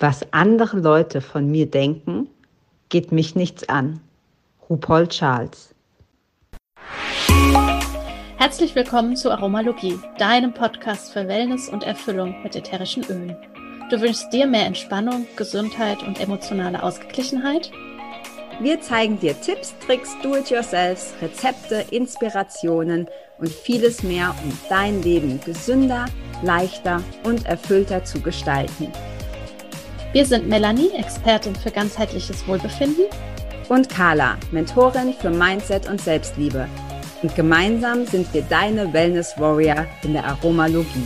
Was andere Leute von mir denken, geht mich nichts an. RuPaul Charles. Herzlich willkommen zu Aromalogie, deinem Podcast für Wellness und Erfüllung mit ätherischen Ölen. Du wünschst dir mehr Entspannung, Gesundheit und emotionale Ausgeglichenheit? Wir zeigen dir Tipps, Tricks, Do-it-yourselfs, Rezepte, Inspirationen und vieles mehr, um dein Leben gesünder, leichter und erfüllter zu gestalten. Wir sind Melanie, Expertin für ganzheitliches Wohlbefinden. Und Carla, Mentorin für Mindset und Selbstliebe. Und gemeinsam sind wir deine Wellness Warrior in der Aromalogie.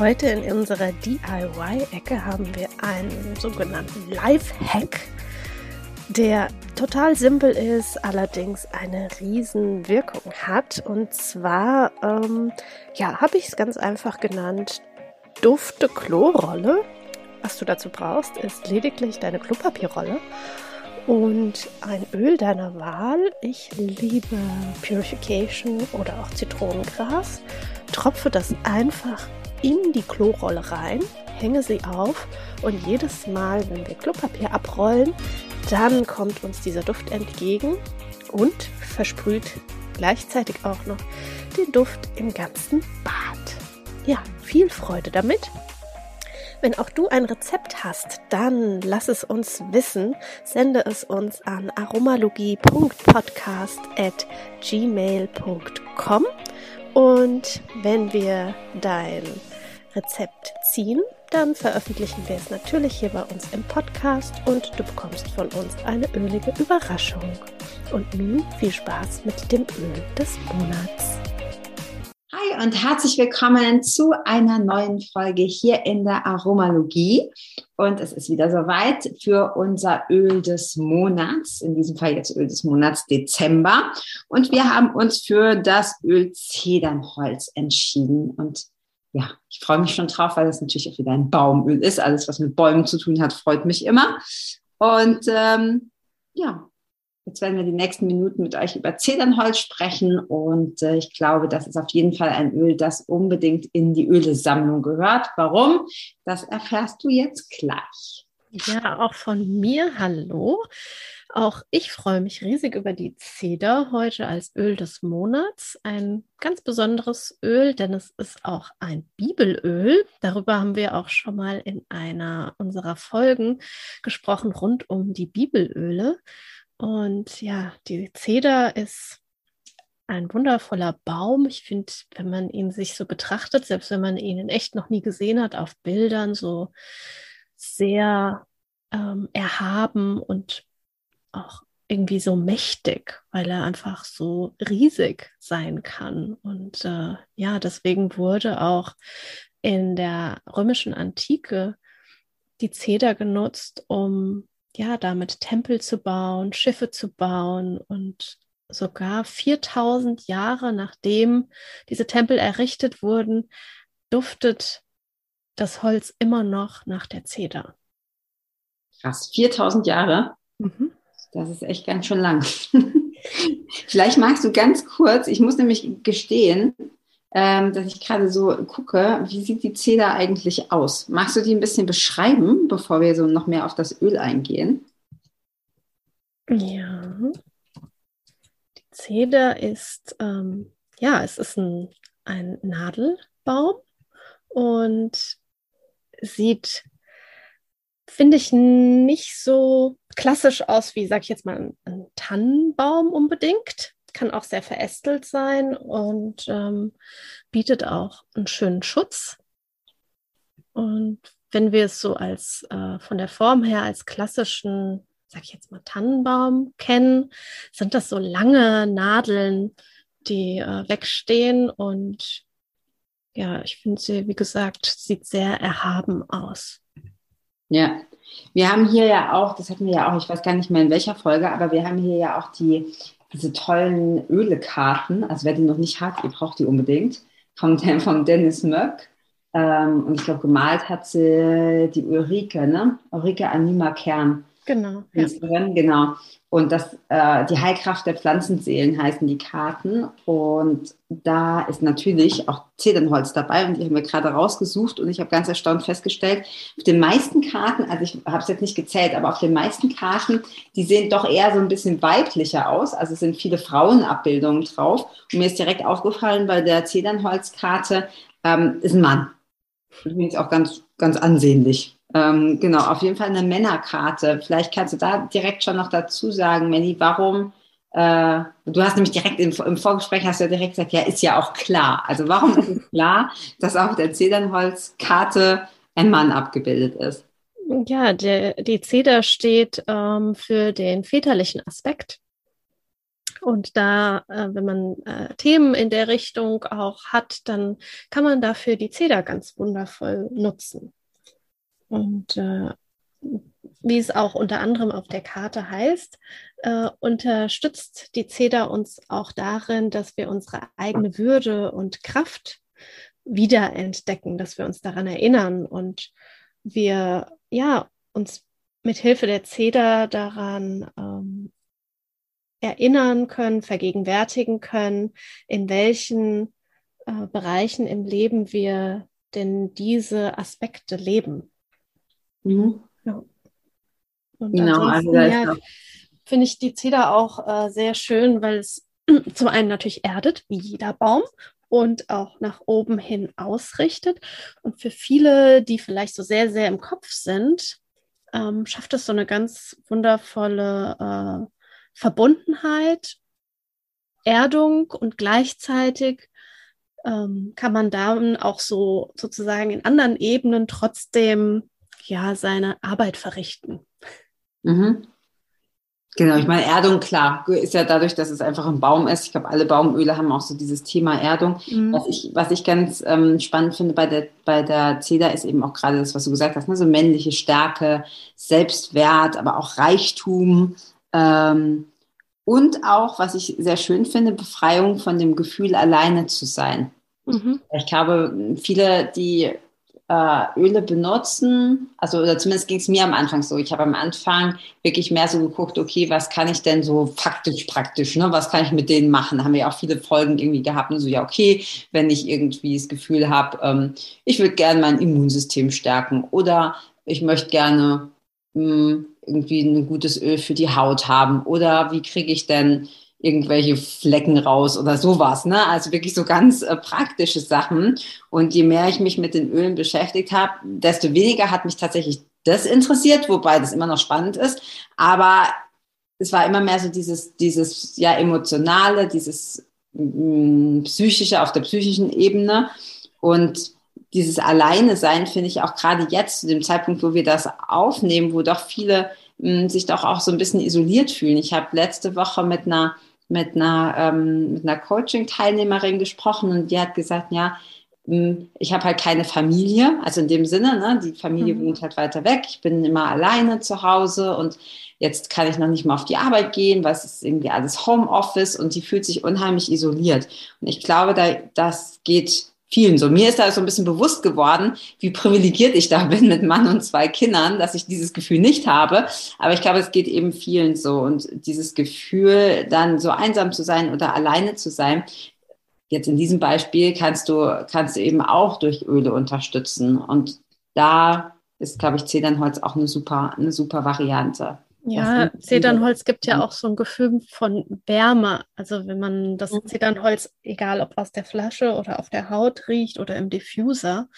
Heute in unserer DIY-Ecke haben wir einen sogenannten Life-Hack, der total simpel ist, allerdings eine riesen Wirkung hat. Und zwar, ähm, ja, habe ich es ganz einfach genannt, dufte Klorolle. Was du dazu brauchst, ist lediglich deine Klopapierrolle und ein Öl deiner Wahl. Ich liebe Purification oder auch Zitronengras. Tropfe das einfach in die Klorolle rein, hänge sie auf und jedes Mal, wenn wir Klopapier abrollen, dann kommt uns dieser Duft entgegen und versprüht gleichzeitig auch noch den Duft im ganzen Bad. Ja, viel Freude damit. Wenn auch du ein Rezept hast, dann lass es uns wissen. Sende es uns an aromalogie.podcast.gmail.com und wenn wir dein Rezept ziehen, dann veröffentlichen wir es natürlich hier bei uns im Podcast und du bekommst von uns eine ölige Überraschung. Und nun viel Spaß mit dem Öl des Monats. Hi und herzlich willkommen zu einer neuen Folge hier in der Aromalogie. Und es ist wieder soweit für unser Öl des Monats, in diesem Fall jetzt Öl des Monats Dezember. Und wir haben uns für das Öl Zedernholz entschieden. Und ja, ich freue mich schon drauf, weil das natürlich auch wieder ein Baumöl ist. Alles, was mit Bäumen zu tun hat, freut mich immer. Und ähm, ja, jetzt werden wir die nächsten Minuten mit euch über Zedernholz sprechen. Und äh, ich glaube, das ist auf jeden Fall ein Öl, das unbedingt in die Ölesammlung gehört. Warum? Das erfährst du jetzt gleich. Ja, auch von mir. Hallo. Auch ich freue mich riesig über die Zeder heute als Öl des Monats. Ein ganz besonderes Öl, denn es ist auch ein Bibelöl. Darüber haben wir auch schon mal in einer unserer Folgen gesprochen rund um die Bibelöle. Und ja, die Zeder ist ein wundervoller Baum. Ich finde, wenn man ihn sich so betrachtet, selbst wenn man ihn in echt noch nie gesehen hat, auf Bildern so sehr ähm, erhaben und auch irgendwie so mächtig, weil er einfach so riesig sein kann. Und äh, ja, deswegen wurde auch in der römischen Antike die Zeder genutzt, um ja damit Tempel zu bauen, Schiffe zu bauen und sogar 4000 Jahre nachdem diese Tempel errichtet wurden, duftet das Holz immer noch nach der Zeder. Krass, 4000 Jahre? Mhm. Das ist echt ganz schön lang. Vielleicht magst du ganz kurz, ich muss nämlich gestehen, ähm, dass ich gerade so gucke, wie sieht die Zeder eigentlich aus? Magst du die ein bisschen beschreiben, bevor wir so noch mehr auf das Öl eingehen? Ja. Die Zeder ist, ähm, ja, es ist ein, ein Nadelbaum und sieht finde ich nicht so klassisch aus wie, sag ich jetzt mal, ein, ein Tannenbaum unbedingt. Kann auch sehr verästelt sein und ähm, bietet auch einen schönen Schutz. Und wenn wir es so als äh, von der Form her als klassischen, sag ich jetzt mal, Tannenbaum kennen, sind das so lange Nadeln, die äh, wegstehen und ja, ich finde sie, wie gesagt, sieht sehr erhaben aus. Ja, wir haben hier ja auch, das hatten wir ja auch, ich weiß gar nicht mehr in welcher Folge, aber wir haben hier ja auch die, diese tollen Ölekarten. Also wer die noch nicht hat, ihr braucht die unbedingt. Vom, vom Dennis Möck. Ähm, und ich glaube, gemalt hat sie die Ulrike, ne? Ulrike Anima Kern. Genau. Ja. Genau. Und das, äh, die Heilkraft der Pflanzenseelen heißen die Karten. Und da ist natürlich auch Zedernholz dabei und die haben wir gerade rausgesucht und ich habe ganz erstaunt festgestellt, auf den meisten Karten, also ich habe es jetzt nicht gezählt, aber auf den meisten Karten, die sehen doch eher so ein bisschen weiblicher aus. Also es sind viele Frauenabbildungen drauf. Und mir ist direkt aufgefallen, bei der Zedernholzkarte ähm, ist ein Mann. Übrigens auch ganz, ganz ansehnlich. Ähm, genau, auf jeden Fall eine Männerkarte. Vielleicht kannst du da direkt schon noch dazu sagen, Melli, warum, äh, du hast nämlich direkt im, im, Vorgespräch hast du ja direkt gesagt, ja, ist ja auch klar. Also warum ist es klar, dass auf der Zedernholzkarte ein Mann abgebildet ist? Ja, der, die Zeder steht ähm, für den väterlichen Aspekt. Und da, äh, wenn man äh, Themen in der Richtung auch hat, dann kann man dafür die Zeder ganz wundervoll nutzen. Und äh, wie es auch unter anderem auf der Karte heißt, äh, unterstützt die Zeder uns auch darin, dass wir unsere eigene Würde und Kraft wiederentdecken, dass wir uns daran erinnern und wir ja uns mit Hilfe der Zeder daran ähm, erinnern können, vergegenwärtigen können, in welchen äh, Bereichen im Leben wir denn diese Aspekte leben. Mhm. Ja. Genau, also ja, finde ich die Zeder auch äh, sehr schön, weil es zum einen natürlich erdet, wie jeder Baum, und auch nach oben hin ausrichtet. Und für viele, die vielleicht so sehr, sehr im Kopf sind, ähm, schafft es so eine ganz wundervolle äh, Verbundenheit, Erdung und gleichzeitig ähm, kann man dann auch so sozusagen in anderen Ebenen trotzdem ja seine Arbeit verrichten. Mhm. Genau, ich meine, Erdung, klar, ist ja dadurch, dass es einfach ein Baum ist. Ich glaube, alle Baumöle haben auch so dieses Thema Erdung. Mhm. Was, ich, was ich ganz ähm, spannend finde bei der, bei der Zeder ist eben auch gerade das, was du gesagt hast, ne? so männliche Stärke, Selbstwert, aber auch Reichtum. Ähm, und auch, was ich sehr schön finde, Befreiung von dem Gefühl, alleine zu sein. Mhm. Ich glaube, viele, die äh, Öle benutzen. Also, oder zumindest ging es mir am Anfang so. Ich habe am Anfang wirklich mehr so geguckt, okay, was kann ich denn so faktisch, praktisch, ne? Was kann ich mit denen machen? Da haben wir ja auch viele Folgen irgendwie gehabt. Und so, ja, okay, wenn ich irgendwie das Gefühl habe, ähm, ich würde gerne mein Immunsystem stärken oder ich möchte gerne mh, hm, irgendwie ein gutes Öl für die Haut haben oder wie kriege ich denn irgendwelche Flecken raus oder sowas. Ne? Also wirklich so ganz äh, praktische Sachen. Und je mehr ich mich mit den Ölen beschäftigt habe, desto weniger hat mich tatsächlich das interessiert, wobei das immer noch spannend ist. Aber es war immer mehr so dieses, dieses ja emotionale, dieses mh, mm, psychische auf der psychischen Ebene und dieses Alleine sein finde ich auch gerade jetzt zu dem Zeitpunkt, wo wir das aufnehmen, wo doch viele mh, mm, sich doch auch so ein bisschen isoliert fühlen. Ich habe letzte Woche mit einer mit einer, ähm, mit einer Coaching-Teilnehmerin gesprochen und die hat gesagt, ja, hm, ich habe halt keine Familie, also in dem Sinne, ne, die Familie mhm. wohnt halt weiter weg, ich bin immer alleine zu Hause und jetzt kann ich noch nicht mal auf die Arbeit gehen, was ist irgendwie alles Homeoffice und die fühlt sich unheimlich isoliert. Und ich glaube, da, das geht vielen so. Mir ist da so ein bisschen bewusst geworden, wie privilegiert ich da bin mit Mann und zwei Kindern, dass ich dieses Gefühl nicht habe. Aber ich glaube, es geht eben vielen so. Und dieses Gefühl, dann so einsam zu sein oder alleine zu sein, jetzt in diesem Beispiel kannst du, kannst du eben auch durch Öle unterstützen. Und da ist, glaube ich, Zedernholz auch eine super, eine super Variante. Ja, Zedernholz gibt ja auch so ein Gefühl von Wärme. Also wenn man das mhm. Zedernholz, egal ob aus der Flasche oder auf der Haut riecht oder im Diffuser,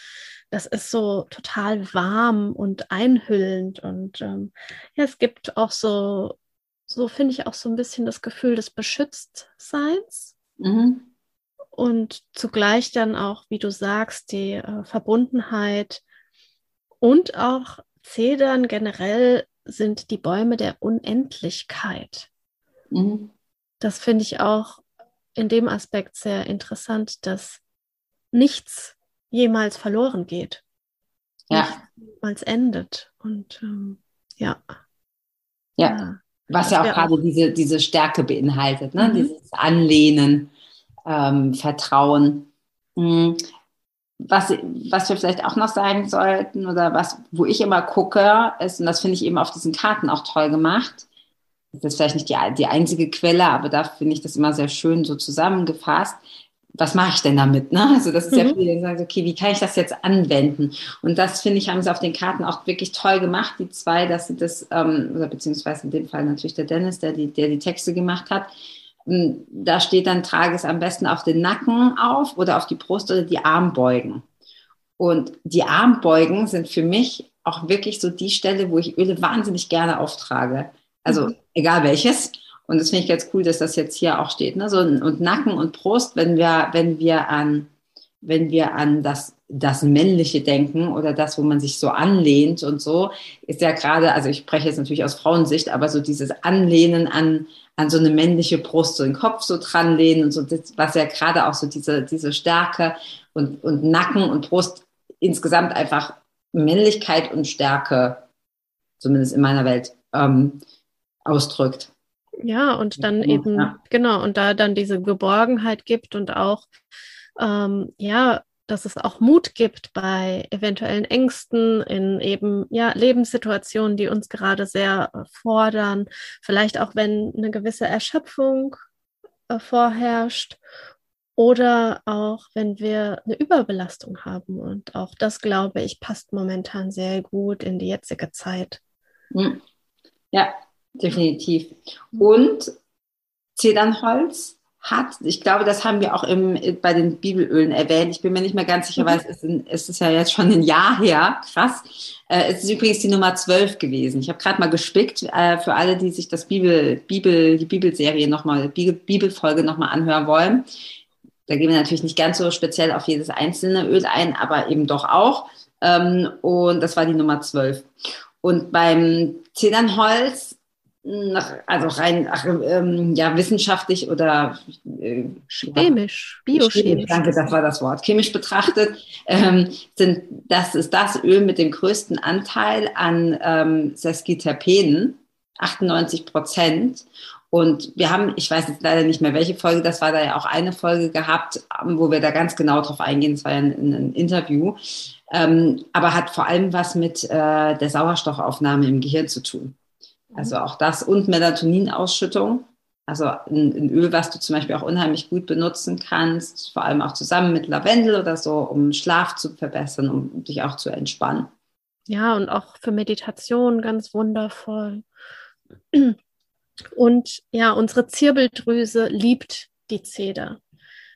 das ist so total warm und einhüllend. Und ähm, ja, es gibt auch so, so finde ich auch so ein bisschen das Gefühl des Beschütztseins. Mhm. Und zugleich dann auch, wie du sagst, die äh, Verbundenheit und auch Zedern generell sind die Bäume der Unendlichkeit. Mhm. Das finde ich auch in dem Aspekt sehr interessant, dass nichts jemals verloren geht. Ja. Nichts endet. Und ähm, ja. ja. Ja. Was ja auch gerade diese, diese Stärke beinhaltet, ne? Mhm. dieses Anlehnen, ähm, Vertrauen. Mhm was, was wir vielleicht auch noch sagen sollten oder was, wo ich immer gucke, ist, und das finde ich eben auf diesen Karten auch toll gemacht, das ist vielleicht nicht die, die einzige Quelle, aber da finde ich das immer sehr schön so zusammengefasst. Was mache ich denn damit? Ne? Also das ist mhm. ja viele, die sagen, okay, wie kann ich das jetzt anwenden? Und das finde ich, haben sie auf den Karten auch wirklich toll gemacht, die zwei, dass sie das, ähm, oder beziehungsweise in dem Fall natürlich der Dennis, der die, der die Texte gemacht hat, da steht dann, trage es am besten auf den Nacken auf oder auf die Brust oder die Armbeugen. Und die Armbeugen sind für mich auch wirklich so die Stelle, wo ich Öle wahnsinnig gerne auftrage. Also mhm. egal welches. Und das finde ich ganz cool, dass das jetzt hier auch steht. Ne? So, und Nacken und Brust, wenn wir, wenn wir an, wenn wir an das, das Männliche denken oder das, wo man sich so anlehnt und so, ist ja gerade, also ich spreche jetzt natürlich aus Frauensicht, aber so dieses Anlehnen an, an so eine männliche Brust, so den Kopf so dran lehnen und so, das, was ja gerade auch so diese, diese Stärke und, und Nacken und Brust insgesamt einfach Männlichkeit und Stärke, zumindest in meiner Welt, ähm, ausdrückt. Ja, und dann ja, eben, ja. genau, und da dann diese Geborgenheit gibt und auch, ähm, ja, dass es auch Mut gibt bei eventuellen Ängsten in eben ja Lebenssituationen, die uns gerade sehr äh, fordern, vielleicht auch wenn eine gewisse Erschöpfung äh, vorherrscht oder auch wenn wir eine Überbelastung haben und auch das glaube ich passt momentan sehr gut in die jetzige Zeit. Ja, definitiv. Und Zedernholz hat, ich glaube, das haben wir auch im, bei den Bibelölen erwähnt. Ich bin mir nicht mehr ganz sicher, mhm. weil es ist, ein, es ist ja jetzt schon ein Jahr her. Krass. Äh, es ist übrigens die Nummer 12 gewesen. Ich habe gerade mal gespickt äh, für alle, die sich das Bibel, Bibel, die Bibelserie nochmal, Bibel, Bibelfolge nochmal anhören wollen. Da gehen wir natürlich nicht ganz so speziell auf jedes einzelne Öl ein, aber eben doch auch. Ähm, und das war die Nummer 12. Und beim Zedernholz also rein ach, ähm, ja, wissenschaftlich oder äh, chemisch, biochemisch. Danke, das war das Wort. Chemisch betrachtet ähm, sind das ist das Öl mit dem größten Anteil an ähm, Sesquiterpenen, 98 Prozent. Und wir haben, ich weiß jetzt leider nicht mehr, welche Folge das war, da ja auch eine Folge gehabt, wo wir da ganz genau drauf eingehen. Das war ja ein, ein Interview. Ähm, aber hat vor allem was mit äh, der Sauerstoffaufnahme im Gehirn zu tun. Also auch das und Melatoninausschüttung. Also ein, Öl, was du zum Beispiel auch unheimlich gut benutzen kannst, vor allem auch zusammen mit Lavendel oder so, um Schlaf zu verbessern, um dich auch zu entspannen. Ja, und auch für Meditation ganz wundervoll. Und ja, unsere Zirbeldrüse liebt die Zeder.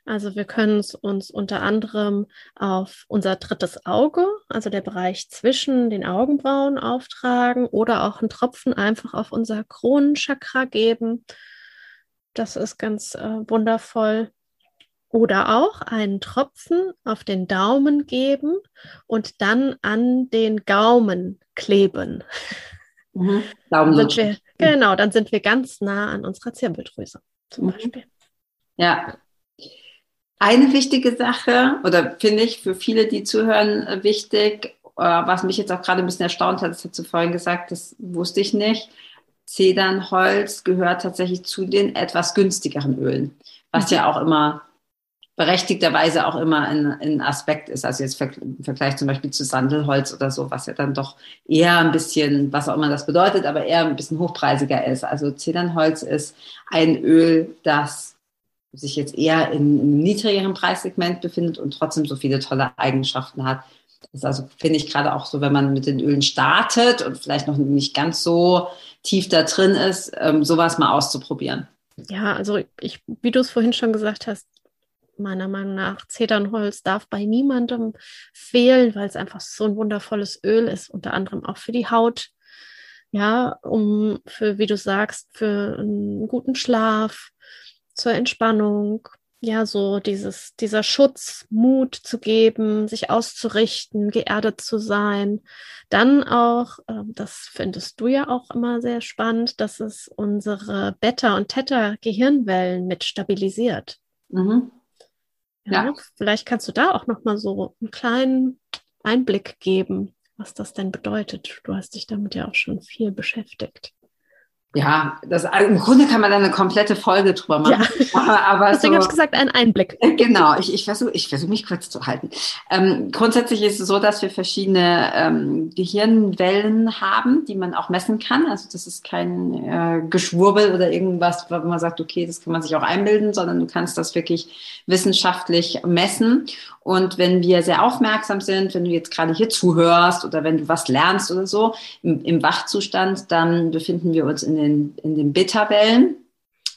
Also wir können es uns unter anderem auf unser drittes Auge, also der Bereich zwischen den Augenbrauen auftragen oder auch einen Tropfen einfach auf unser Kronenchakra geben. Das ist ganz äh, wundervoll. Oder auch einen Tropfen auf den Daumen geben und dann an den Gaumen kleben. Mhm. Daumen sind wir, genau, dann sind wir ganz nah an unserer Zirbeldrüse zum mhm. Beispiel. Ja, eine wichtige Sache, oder finde ich für viele, die zuhören, äh, wichtig, äh, was mich jetzt auch gerade ein bisschen erstaunt hat, das hat du vorhin gesagt, das wusste ich nicht. Zedernholz gehört tatsächlich zu den etwas günstigeren Ölen, was mhm. ja auch immer berechtigterweise auch immer ein Aspekt ist. Also jetzt im Vergleich zum Beispiel zu Sandelholz oder so, was ja dann doch eher ein bisschen, was auch immer das bedeutet, aber eher ein bisschen hochpreisiger ist. Also Zedernholz ist ein Öl, das sich jetzt eher in, in einem niedrigeren Preissegment befindet und trotzdem so viele tolle Eigenschaften hat. Das ist also, finde ich, gerade auch so, wenn man mit den Ölen startet und vielleicht noch nicht ganz so tief da drin ist, ähm, sowas mal auszuprobieren. Ja, also ich, wie du es vorhin schon gesagt hast, meiner Meinung nach, Zedernholz darf bei niemandem fehlen, weil es einfach so ein wundervolles Öl ist, unter anderem auch für die Haut. Ja, um für, wie du sagst, für einen guten Schlaf, zur Entspannung, ja, so dieses, dieser Schutz, Mut zu geben, sich auszurichten, geerdet zu sein. Dann auch, äh, das findest du ja auch immer sehr spannend, dass es unsere Beta- und Theta-Gehirnwellen mit stabilisiert. Mhm. Ja, ja, Vielleicht kannst du da auch nochmal so einen kleinen Einblick geben, was das denn bedeutet. Du hast dich damit ja auch schon viel beschäftigt. Ja, das, im Grunde kann man da eine komplette Folge drüber machen. Ja. Aber Deswegen so, habe ich gesagt, ein Einblick. Genau, ich, ich versuche ich versuch mich kurz zu halten. Ähm, grundsätzlich ist es so, dass wir verschiedene ähm, Gehirnwellen haben, die man auch messen kann. Also das ist kein äh, Geschwurbel oder irgendwas, wo man sagt, okay, das kann man sich auch einbilden, sondern du kannst das wirklich wissenschaftlich messen. Und wenn wir sehr aufmerksam sind, wenn du jetzt gerade hier zuhörst oder wenn du was lernst oder so im, im Wachzustand, dann befinden wir uns in den, in den Beta-Wellen.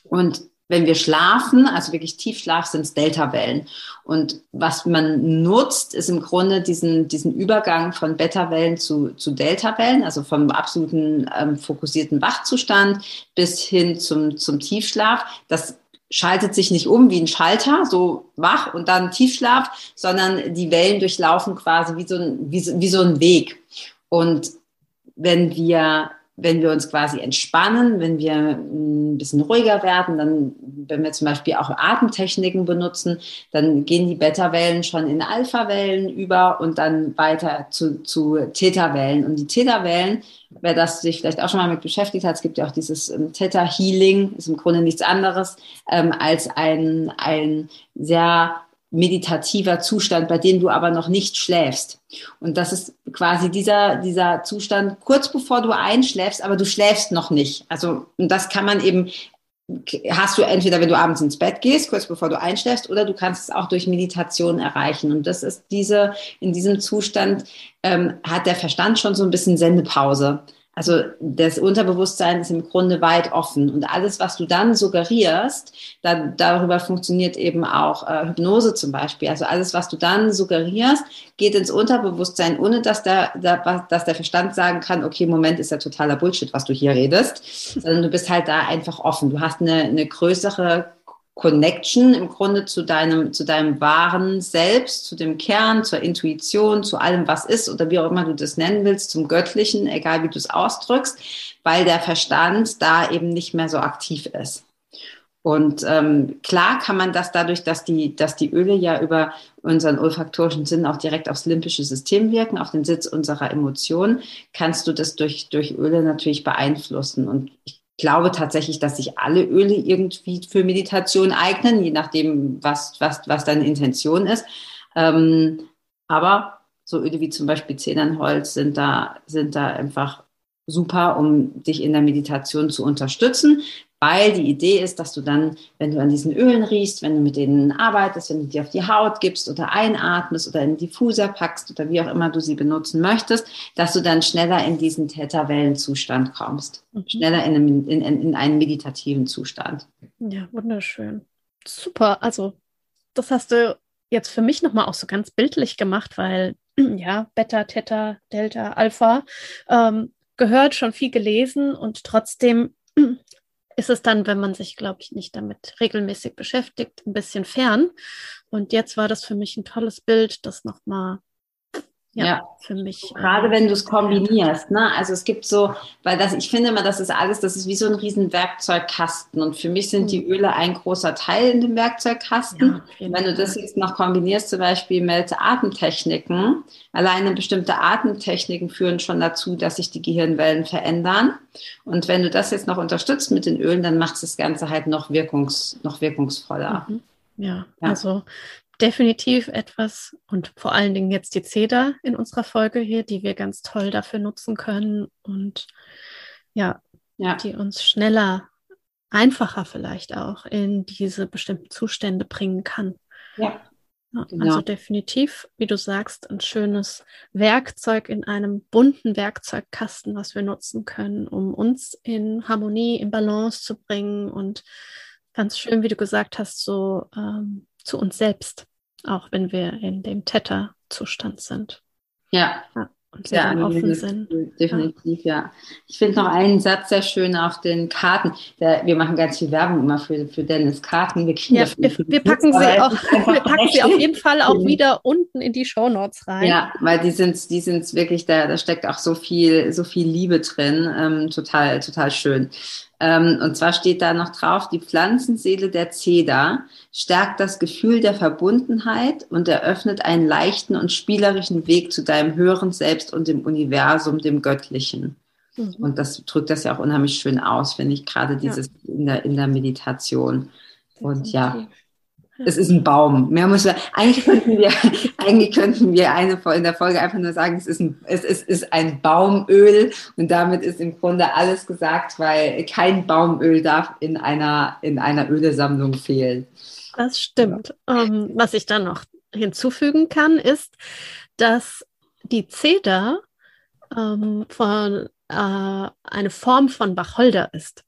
Und wenn wir schlafen, also wirklich Tiefschlaf, sind es Delta-Wellen. Und was man nutzt, ist im Grunde diesen, diesen Übergang von Beta-Wellen zu, zu Delta-Wellen, also vom absoluten ähm, fokussierten Wachzustand bis hin zum, zum Tiefschlaf. Das schaltet sich nicht um wie ein Schalter, so wach und dann Tiefschlaf, sondern die Wellen durchlaufen quasi wie so ein, wie so, wie so ein Weg. Und wenn wir wenn wir uns quasi entspannen, wenn wir ein bisschen ruhiger werden, dann, wenn wir zum Beispiel auch Atemtechniken benutzen, dann gehen die Beta-Wellen schon in Alpha-Wellen über und dann weiter zu, zu Theta-Wellen. Und die Theta-Wellen, wer das sich vielleicht auch schon mal mit beschäftigt hat, es gibt ja auch dieses ähm, Theta-Healing, ist im Grunde nichts anderes ähm, als ein, ein sehr meditativer Zustand, bei dem du aber noch nicht schläfst. Und das ist quasi dieser, dieser Zustand kurz bevor du einschläfst, aber du schläfst noch nicht. Also, und das kann man eben, hast du entweder, wenn du abends ins Bett gehst, kurz bevor du einschläfst, oder du kannst es auch durch Meditation erreichen. Und das ist diese, in diesem Zustand ähm, hat der Verstand schon so ein bisschen Sendepause. Also das Unterbewusstsein ist im Grunde weit offen und alles, was du dann suggerierst, da, darüber funktioniert eben auch äh, Hypnose zum Beispiel. Also alles, was du dann suggerierst, geht ins Unterbewusstsein, ohne dass der, der, dass der Verstand sagen kann, okay, Moment, ist ja totaler Bullshit, was du hier redest, sondern du bist halt da einfach offen. Du hast eine, eine größere Connection im Grunde zu deinem, zu deinem wahren Selbst, zu dem Kern, zur Intuition, zu allem, was ist oder wie auch immer du das nennen willst, zum Göttlichen, egal wie du es ausdrückst, weil der Verstand da eben nicht mehr so aktiv ist. Und ähm, klar kann man das dadurch, dass die, dass die Öle ja über unseren olfaktorischen Sinn auch direkt aufs limbische System wirken, auf den Sitz unserer Emotionen, kannst du das durch, durch Öle natürlich beeinflussen. Und ich glaube tatsächlich, dass sich alle Öle irgendwie für Meditation eignen, je nachdem, was, was, was deine Intention ist. Ähm, aber so Öle wie zum Beispiel Zedernholz sind da, sind da einfach super, um dich in der Meditation zu unterstützen, weil die Idee ist, dass du dann, wenn du an diesen Ölen riechst, wenn du mit denen arbeitest, wenn du die auf die Haut gibst oder einatmest oder in Diffuser packst oder wie auch immer du sie benutzen möchtest, dass du dann schneller in diesen Theta-Wellenzustand kommst. Mhm. Schneller in, einem, in, in einen meditativen Zustand. Ja, wunderschön. Super. Also, das hast du jetzt für mich nochmal auch so ganz bildlich gemacht, weil ja, Beta, Theta, Delta, Alpha ähm, gehört, schon viel gelesen und trotzdem ist es dann, wenn man sich, glaube ich, nicht damit regelmäßig beschäftigt, ein bisschen fern. Und jetzt war das für mich ein tolles Bild, das nochmal ja, ja, für mich. Gerade wenn du es kombinierst, ne? Also es gibt so, weil das, ich finde immer, das ist alles, das ist wie so ein riesen Werkzeugkasten. Und für mich sind die mhm. Öle ein großer Teil in dem Werkzeugkasten. Ja, wenn du das jetzt noch kombinierst, zum Beispiel mit Atemtechniken, alleine bestimmte Atemtechniken führen schon dazu, dass sich die Gehirnwellen verändern. Und wenn du das jetzt noch unterstützt mit den Ölen, dann macht es das Ganze halt noch, wirkungs, noch wirkungsvoller. Mhm. Ja, ja, also definitiv etwas und vor allen Dingen jetzt die Zeder in unserer Folge hier, die wir ganz toll dafür nutzen können und ja, ja. die uns schneller, einfacher vielleicht auch in diese bestimmten Zustände bringen kann. Ja. genau. Also definitiv, wie du sagst, ein schönes Werkzeug in einem bunten Werkzeugkasten, was wir nutzen können, um uns in Harmonie, in Balance zu bringen und ganz schön, wie du gesagt hast, so ähm, zu uns selbst auch wenn wir in dem Theta-Zustand sind. Ja. ja. Und sehr ja, offen sind. Definitiv, ja. ja. Ich finde noch einen Satz sehr schön auf den Karten. Der, wir machen ganz viel Werbung immer für, für Dennis Karten. Wir, ja, wir, wir packen, sie, auch, wir packen sie auf jeden Fall auch wieder unten in die Show Notes rein. Ja, weil die sind, die sind wirklich, da, da steckt auch so viel, so viel Liebe drin. Ähm, total, total schön. Ähm, und zwar steht da noch drauf, die Pflanzenseele der Zeder stärkt das Gefühl der Verbundenheit und eröffnet einen leichten und spielerischen Weg zu deinem höheren Selbst und dem Universum, dem Göttlichen. Mhm. Und das drückt das ja auch unheimlich schön aus, finde ich, gerade dieses ja. in, der, in der Meditation. Und ja, es ist ein Baum. Mehr muss man, eigentlich könnten wir, eigentlich könnten wir eine in der Folge einfach nur sagen, es ist ein, es ist, ist ein Baumöl und damit ist im Grunde alles gesagt, weil kein Baumöl darf in einer, in einer Ölesammlung fehlen. Das stimmt. Ähm, was ich dann noch hinzufügen kann, ist, dass die Zeder ähm, von, äh, eine Form von Wacholder ist.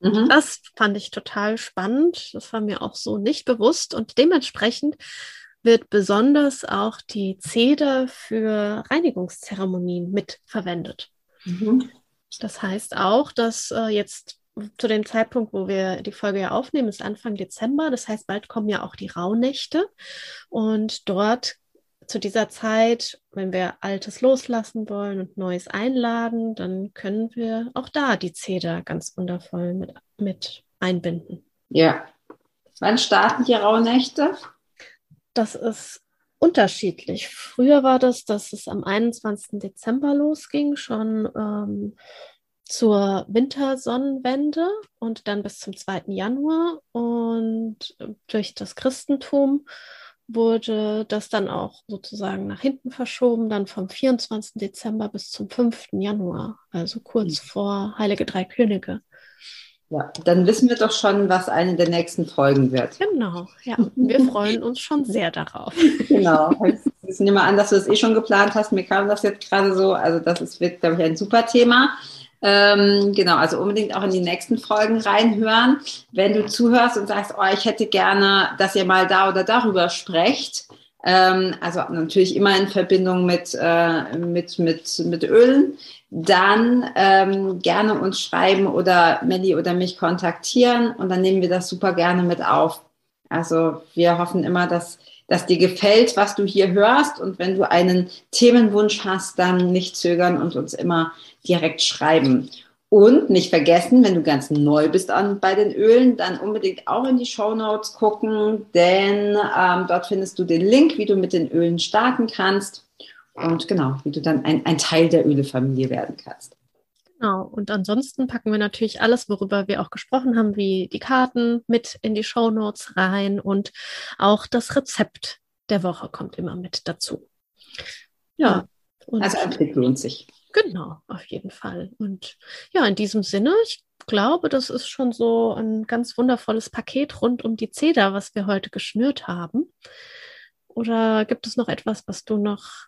Mhm. Das fand ich total spannend. Das war mir auch so nicht bewusst. Und dementsprechend wird besonders auch die Zeder für Reinigungszeremonien mitverwendet. Mhm. Das heißt auch, dass äh, jetzt zu dem Zeitpunkt, wo wir die Folge ja aufnehmen, ist Anfang Dezember. Das heißt, bald kommen ja auch die Rauhnächte. Und dort zu dieser Zeit, wenn wir Altes loslassen wollen und Neues einladen, dann können wir auch da die Zeder ganz wundervoll mit, mit einbinden. Ja. Wann starten die Rauhnächte? Das ist unterschiedlich. Früher war das, dass es am 21. Dezember losging, schon ähm, zur Wintersonnenwende und dann bis zum 2. Januar. Und durch das Christentum wurde das dann auch sozusagen nach hinten verschoben, dann vom 24. Dezember bis zum 5. Januar, also kurz mhm. vor Heilige Drei Könige. Ja, dann wissen wir doch schon, was eine der nächsten Folgen wird. Genau, ja. Wir freuen uns schon sehr darauf. Genau. Ich nehme an, dass du das eh schon geplant hast. Mir kam das jetzt gerade so. Also, das ist, wird, glaube ich, ein super Thema. Ähm, genau, also unbedingt auch in die nächsten Folgen reinhören. Wenn du zuhörst und sagst, oh, ich hätte gerne, dass ihr mal da oder darüber sprecht, ähm, also natürlich immer in Verbindung mit, äh, mit, mit, mit Ölen, dann ähm, gerne uns schreiben oder Melli oder mich kontaktieren und dann nehmen wir das super gerne mit auf. Also wir hoffen immer, dass dass dir gefällt, was du hier hörst. Und wenn du einen Themenwunsch hast, dann nicht zögern und uns immer direkt schreiben. Und nicht vergessen, wenn du ganz neu bist an, bei den Ölen, dann unbedingt auch in die Show Notes gucken, denn ähm, dort findest du den Link, wie du mit den Ölen starten kannst und genau, wie du dann ein, ein Teil der Ölefamilie werden kannst. Genau, und ansonsten packen wir natürlich alles, worüber wir auch gesprochen haben, wie die Karten mit in die Show Notes rein und auch das Rezept der Woche kommt immer mit dazu. Ja. also ein Blick lohnt sich. Genau, auf jeden Fall. Und ja, in diesem Sinne, ich glaube, das ist schon so ein ganz wundervolles Paket rund um die Zeder, was wir heute geschnürt haben. Oder gibt es noch etwas, was du noch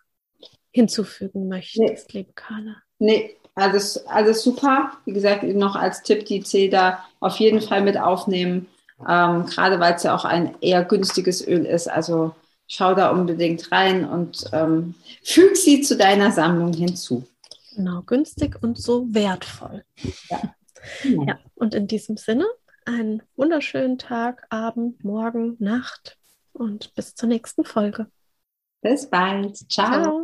hinzufügen möchtest, nee. liebe Carla? Nee, alles, alles super. Wie gesagt, noch als Tipp die Zeder auf jeden Fall mit aufnehmen. Ähm, gerade weil es ja auch ein eher günstiges Öl ist. Also schau da unbedingt rein und ähm, füg sie zu deiner Sammlung hinzu. Genau, günstig und so wertvoll. Ja. Genau. ja. Und in diesem Sinne, einen wunderschönen Tag, Abend, Morgen, Nacht und bis zur nächsten Folge. Bis bald. Ciao. Ciao.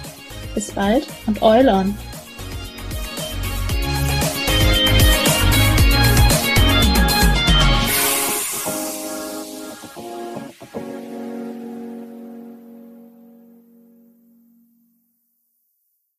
Bis bald und Eulon!